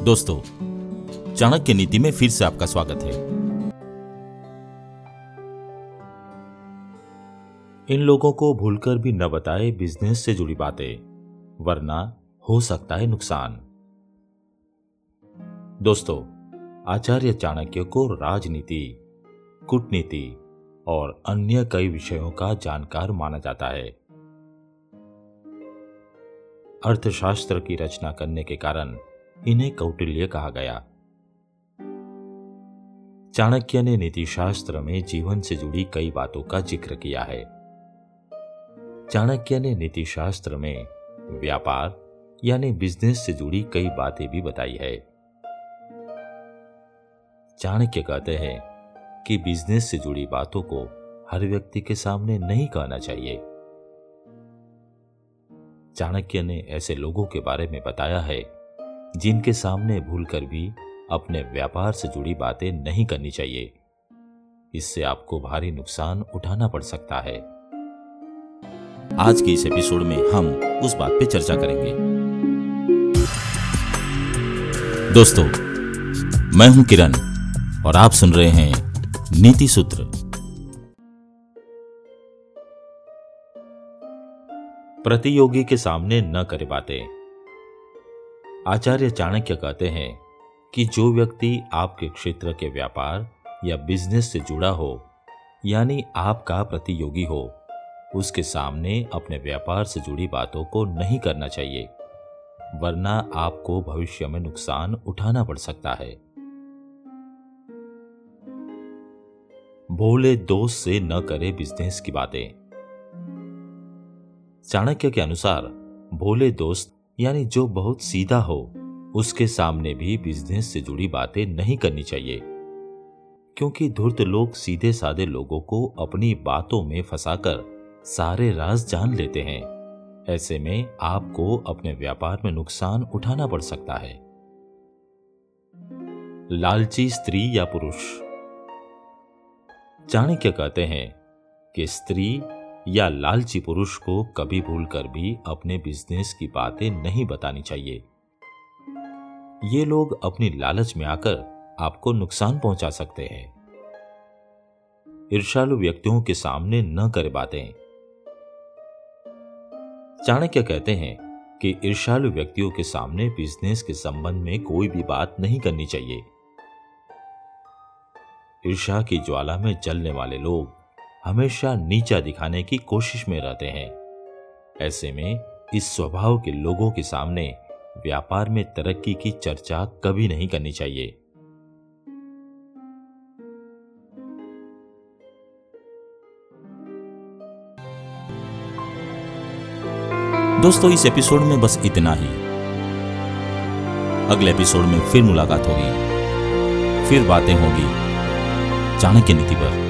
दोस्तों, चाणक्य नीति में फिर से आपका स्वागत है। इन लोगों को भूलकर भी न बताए बिज़नेस से जुड़ी बातें, वरना हो सकता है नुकसान। दोस्तों, आचार्य चाणक्य को राजनीति, कूटनीति और अन्य कई विषयों का जानकार माना जाता है। अर्थशास्त्र की रचना करने के कारण इन्हें कौटिल्य कहा गया। चाणक्य ने नीति शास्त्र में जीवन से जुड़ी कई बातों का ज़िक्र किया है। चाणक्य ने नीति शास्त्र में व्यापार, यानी बिज़नेस से जुड़ी कई बातें भी बताई है। चाणक्य कहते हैं कि बिज़नेस से जुड़ी बातों को हर व्यक्ति के सामने नहीं कहना चाहिए। चाणक्य ने ऐसे लोगों के बारे में बताया है जिनके सामने भूलकर भी अपने व्यापार से जुड़ी बातें नहीं करनी चाहिए। इससे आपको भारी नुकसान उठाना पड़ सकता है। आज के इस एपिसोड में हम उस बात पे चर्चा करेंगे। दोस्तों, मैं हूँ किरण और आप सुन रहे हैं नीति सूत्र। प्रतियोगी के सामने न करे बातें। आचार्य चाणक्य कहते हैं कि जो व्यक्ति आपके क्षेत्र के व्यापार या बिज़नेस से जुड़ा हो, यानी आपका प्रतियोगी हो, उसके सामने अपने व्यापार से जुड़ी बातों को नहीं करना चाहिए, वरना आपको भविष्य में नुकसान उठाना पड़ सकता है। भोले दोस्त से न करे बिज़नेस की बातें। चाणक्य के अनुसार भोले दोस्त यानी जो बहुत सीधा हो, उसके सामने भी बिज़नेस से जुड़ी बातें नहीं करनी चाहिए। क्योंकि धूर्त लोग सीधे साधे लोगों को अपनी बातों में फंसाकर सारे राज जान लेते हैं। ऐसे में आपको अपने व्यापार में नुकसान उठाना पड़ सकता है। लालची स्त्री या पुरुष। चाणक्य कहते हैं कि स्त्री या लालची पुरुष को कभी भूलकर भी अपने बिज़नेस की बातें नहीं बतानी चाहिए। ये लोग अपनी लालच में आकर आपको नुकसान पहुँचा सकते हैं। ईर्षालु व्यक्तियों के सामने न करे बातें। चाणक्य कहते हैं कि ईर्षालु व्यक्तियों के सामने बिज़नेस के संबंध में कोई भी बात नहीं करनी चाहिए। ईर्षा की ज्वाला में जलने वाले लोग हमेशा नीचा दिखाने की कोशिश में रहते हैं। ऐसे में इस स्वभाव के लोगों के सामने व्यापार में तरक्की की चर्चा कभी नहीं करनी चाहिए। दोस्तों, इस एपिसोड में बस इतना ही। अगले एपिसोड में फिर मुलाकात होगी। फिर बातें होगी। चाणक्य नीति पर।